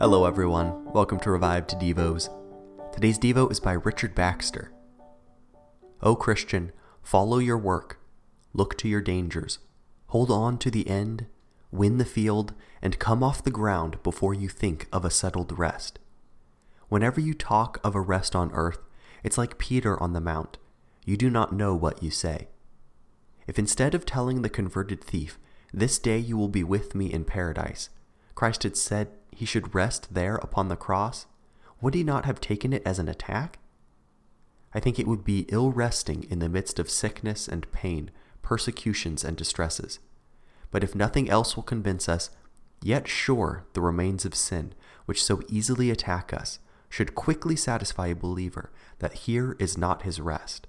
Hello, everyone. Welcome to Revive to Devos. Today's Devo is by Richard Baxter. O Christian, follow your work, look to your dangers, hold on to the end, win the field, and come off the ground before you think of a settled rest. Whenever you talk of a rest on earth, it's like Peter on the Mount. You do not know what you say. If instead of telling the converted thief, This day you will be with me in paradise, Christ had said he should rest there upon the cross, would he not have taken it as an attack? I think it would be ill resting in the midst of sickness and pain, persecutions and distresses. But if nothing else will convince us, yet sure the remains of sin, which so easily attack us, should quickly satisfy a believer that here is not his rest.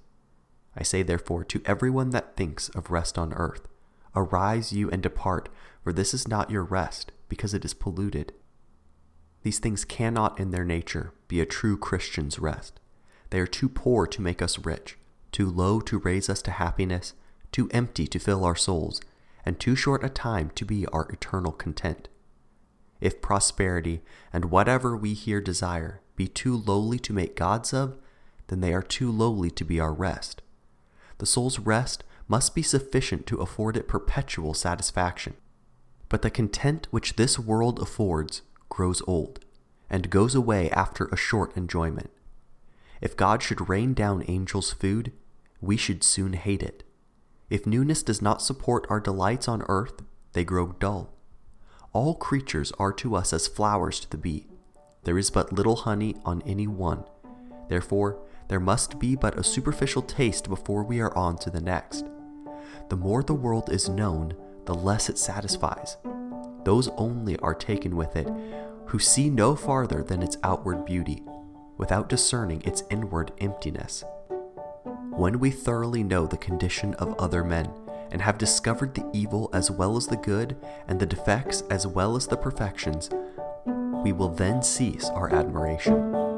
I say therefore to everyone that thinks of rest on earth, Arise you and depart, for this is not your rest, because it is polluted. These things cannot in their nature be a true Christian's rest. They are too poor to make us rich, too low to raise us to happiness, too empty to fill our souls, and too short a time to be our eternal content. If prosperity and whatever we here desire be too lowly to make gods of, then they are too lowly to be our rest. The soul's rest must be sufficient to afford it perpetual satisfaction. But the content which this world affords grows old, and goes away after a short enjoyment. If God should rain down angels' food, we should soon hate it. If newness does not support our delights on earth, they grow dull. All creatures are to us as flowers to the bee. There is but little honey on any one. Therefore, there must be but a superficial taste before we are on to the next. The more the world is known, the less it satisfies. Those only are taken with it who see no farther than its outward beauty, without discerning its inward emptiness. When we thoroughly know the condition of other men, and have discovered the evil as well as the good, and the defects as well as the perfections, we will then cease our admiration.